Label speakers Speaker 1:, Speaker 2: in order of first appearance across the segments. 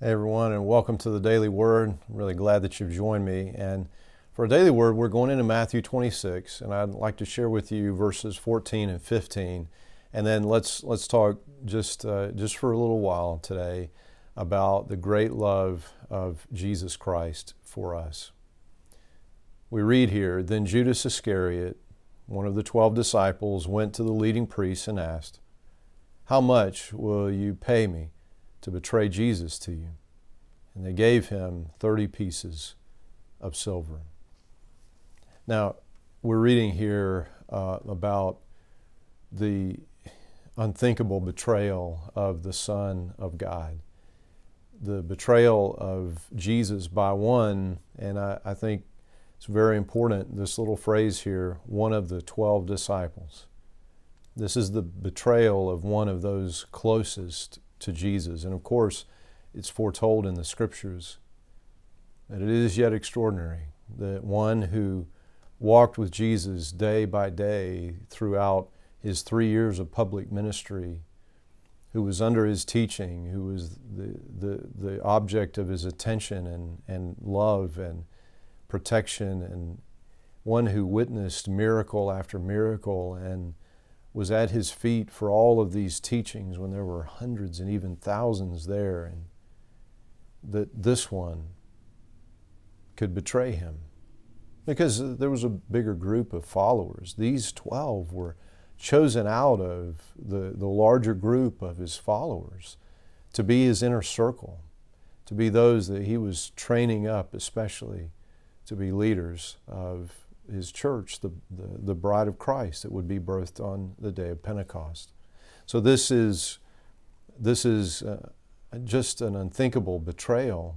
Speaker 1: Hey everyone, and welcome to the Daily Word. I'm really glad that you've joined me. And for a Daily Word, we're going into Matthew 26, and I'd like to share with you verses 14 and 15. And then let's let's talk just uh, just for a little while today about the great love of Jesus Christ for us. We read here, then Judas Iscariot, one of the twelve disciples, went to the leading priests and asked, "How much will you pay me?" To betray Jesus to you. And they gave him 30 pieces of silver. Now, we're reading here uh, about the unthinkable betrayal of the Son of God, the betrayal of Jesus by one, and I, I think it's very important, this little phrase here, one of the 12 disciples. This is the betrayal of one of those closest to Jesus. And of course, it's foretold in the scriptures that it is yet extraordinary that one who walked with Jesus day by day throughout his three years of public ministry, who was under his teaching, who was the, the, the object of his attention and, and love and protection, and one who witnessed miracle after miracle and was at his feet for all of these teachings when there were hundreds and even thousands there, and that this one could betray him. Because there was a bigger group of followers. These 12 were chosen out of the, the larger group of his followers to be his inner circle, to be those that he was training up, especially to be leaders of his church, the, the, the bride of Christ that would be birthed on the day of Pentecost. So this is, this is uh, just an unthinkable betrayal.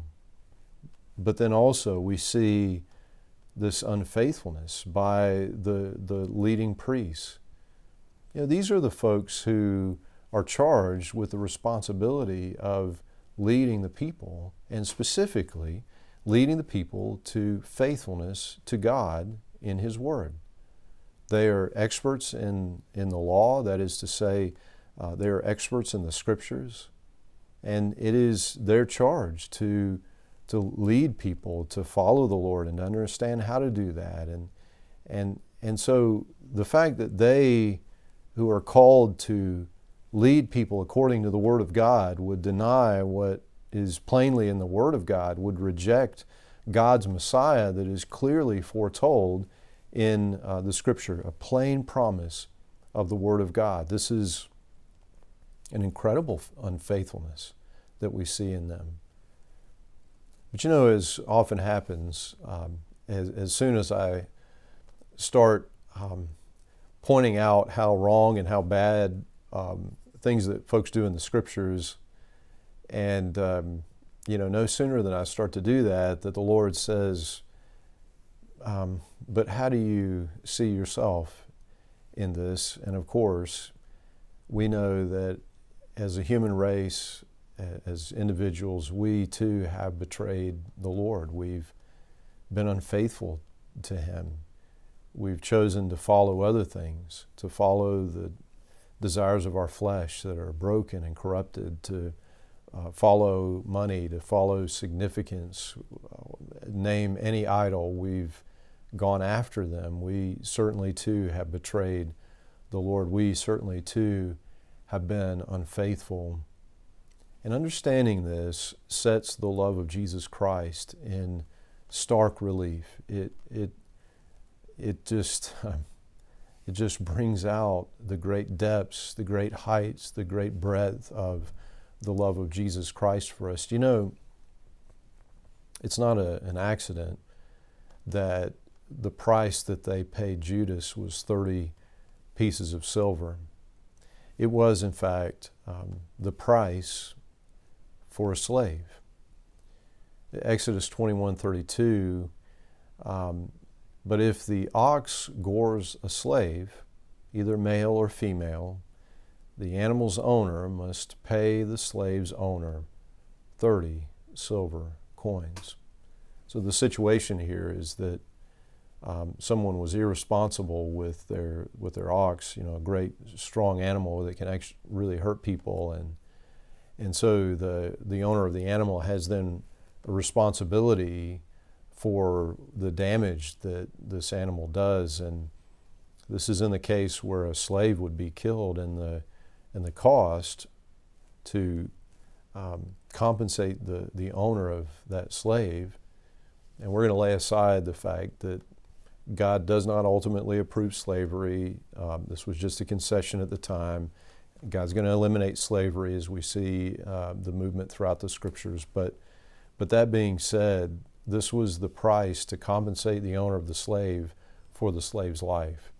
Speaker 1: But then also we see this unfaithfulness by the, the leading priests. You know, these are the folks who are charged with the responsibility of leading the people, and specifically leading the people to faithfulness to God in His Word. They are experts in, in the law, that is to say, uh, they are experts in the Scriptures, and it is their charge to, to lead people to follow the Lord and to understand how to do that. And, and, and so the fact that they, who are called to lead people according to the Word of God, would deny what is plainly in the Word of God, would reject God's Messiah that is clearly foretold in uh, the Scripture, a plain promise of the Word of God. This is an incredible unfaithfulness that we see in them. But you know, as often happens, um, as, as, soon as I start um, pointing out how wrong and how bad um, things that folks do in the scriptures, and um, you know, no sooner than I start to do that, that the Lord says, um, but how do you see yourself in this? And of course, we know that as a human race, as individuals, we too have betrayed the Lord. We've been unfaithful to Him. We've chosen to follow other things, to follow the desires of our flesh that are broken and corrupted, to uh, follow money, to follow significance, uh, name any idol. We've gone after them. We certainly too have betrayed the Lord. We certainly too have been unfaithful. And understanding this sets the love of Jesus Christ in stark relief. It, it, it just. It just brings out the great depths, the great heights, the great breadth of the love of Jesus Christ for us. You know, it's not a, an accident that the price that they paid Judas was 30 pieces of silver. It was, in fact, um, the price for a slave. Exodus 21:32. Um, but if the ox gores a slave, either male or female, the animal's owner must pay the slave's owner 30 silver coins. So the situation here is that um, someone was irresponsible with their with their ox, you know, a great strong animal that can actually really hurt people, and And so the, the owner of the animal has then a responsibility for the damage that this animal does. And this is in the case where a slave would be killed, and the, and the cost to um, compensate the, the owner of that slave. And we're going to lay aside the fact that God does not ultimately approve slavery. Um, this was just a concession at the time. God's going to eliminate slavery as we see uh, the movement throughout the scriptures. But, but that being said, this was the price to compensate the owner of the slave for the slave's life.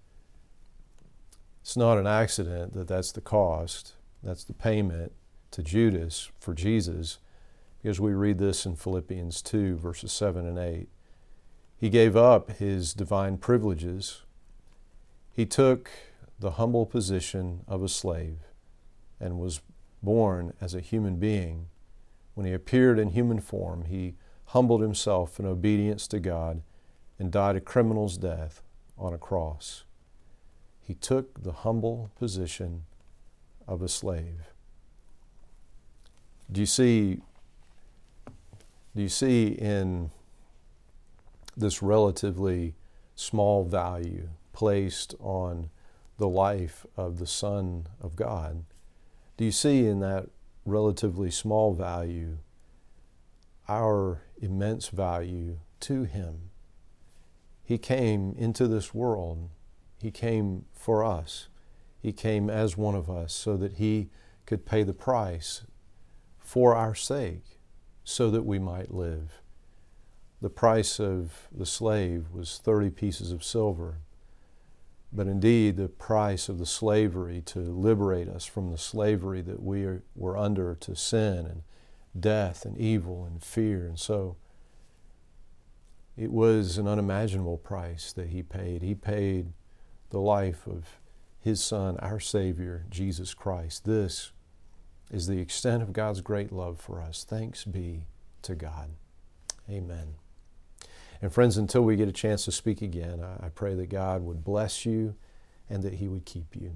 Speaker 1: It's not an accident that that's the cost, that's the payment to Judas for Jesus, because we read this in Philippians 2, verses 7 and 8. He gave up his divine privileges. He took the humble position of a slave and was born as a human being. When he appeared in human form, he humbled himself in obedience to God and died a criminal's death on a cross. He took the humble position of a slave. Do you see do you see in this relatively small value placed on the life of the Son of God? Do you see in that relatively small value our immense value to Him? He came into this world, He came for us, He came as one of us so that He could pay the price for our sake so that we might live. The price of the slave was 30 pieces of silver. But indeed, the price of the slavery to liberate us from the slavery that we are, were under to sin and death and evil and fear. And so it was an unimaginable price that he paid. He paid the life of his Son, our Savior, Jesus Christ. This is the extent of God's great love for us. Thanks be to God. Amen. And friends, until we get a chance to speak again, I pray that God would bless you and that He would keep you.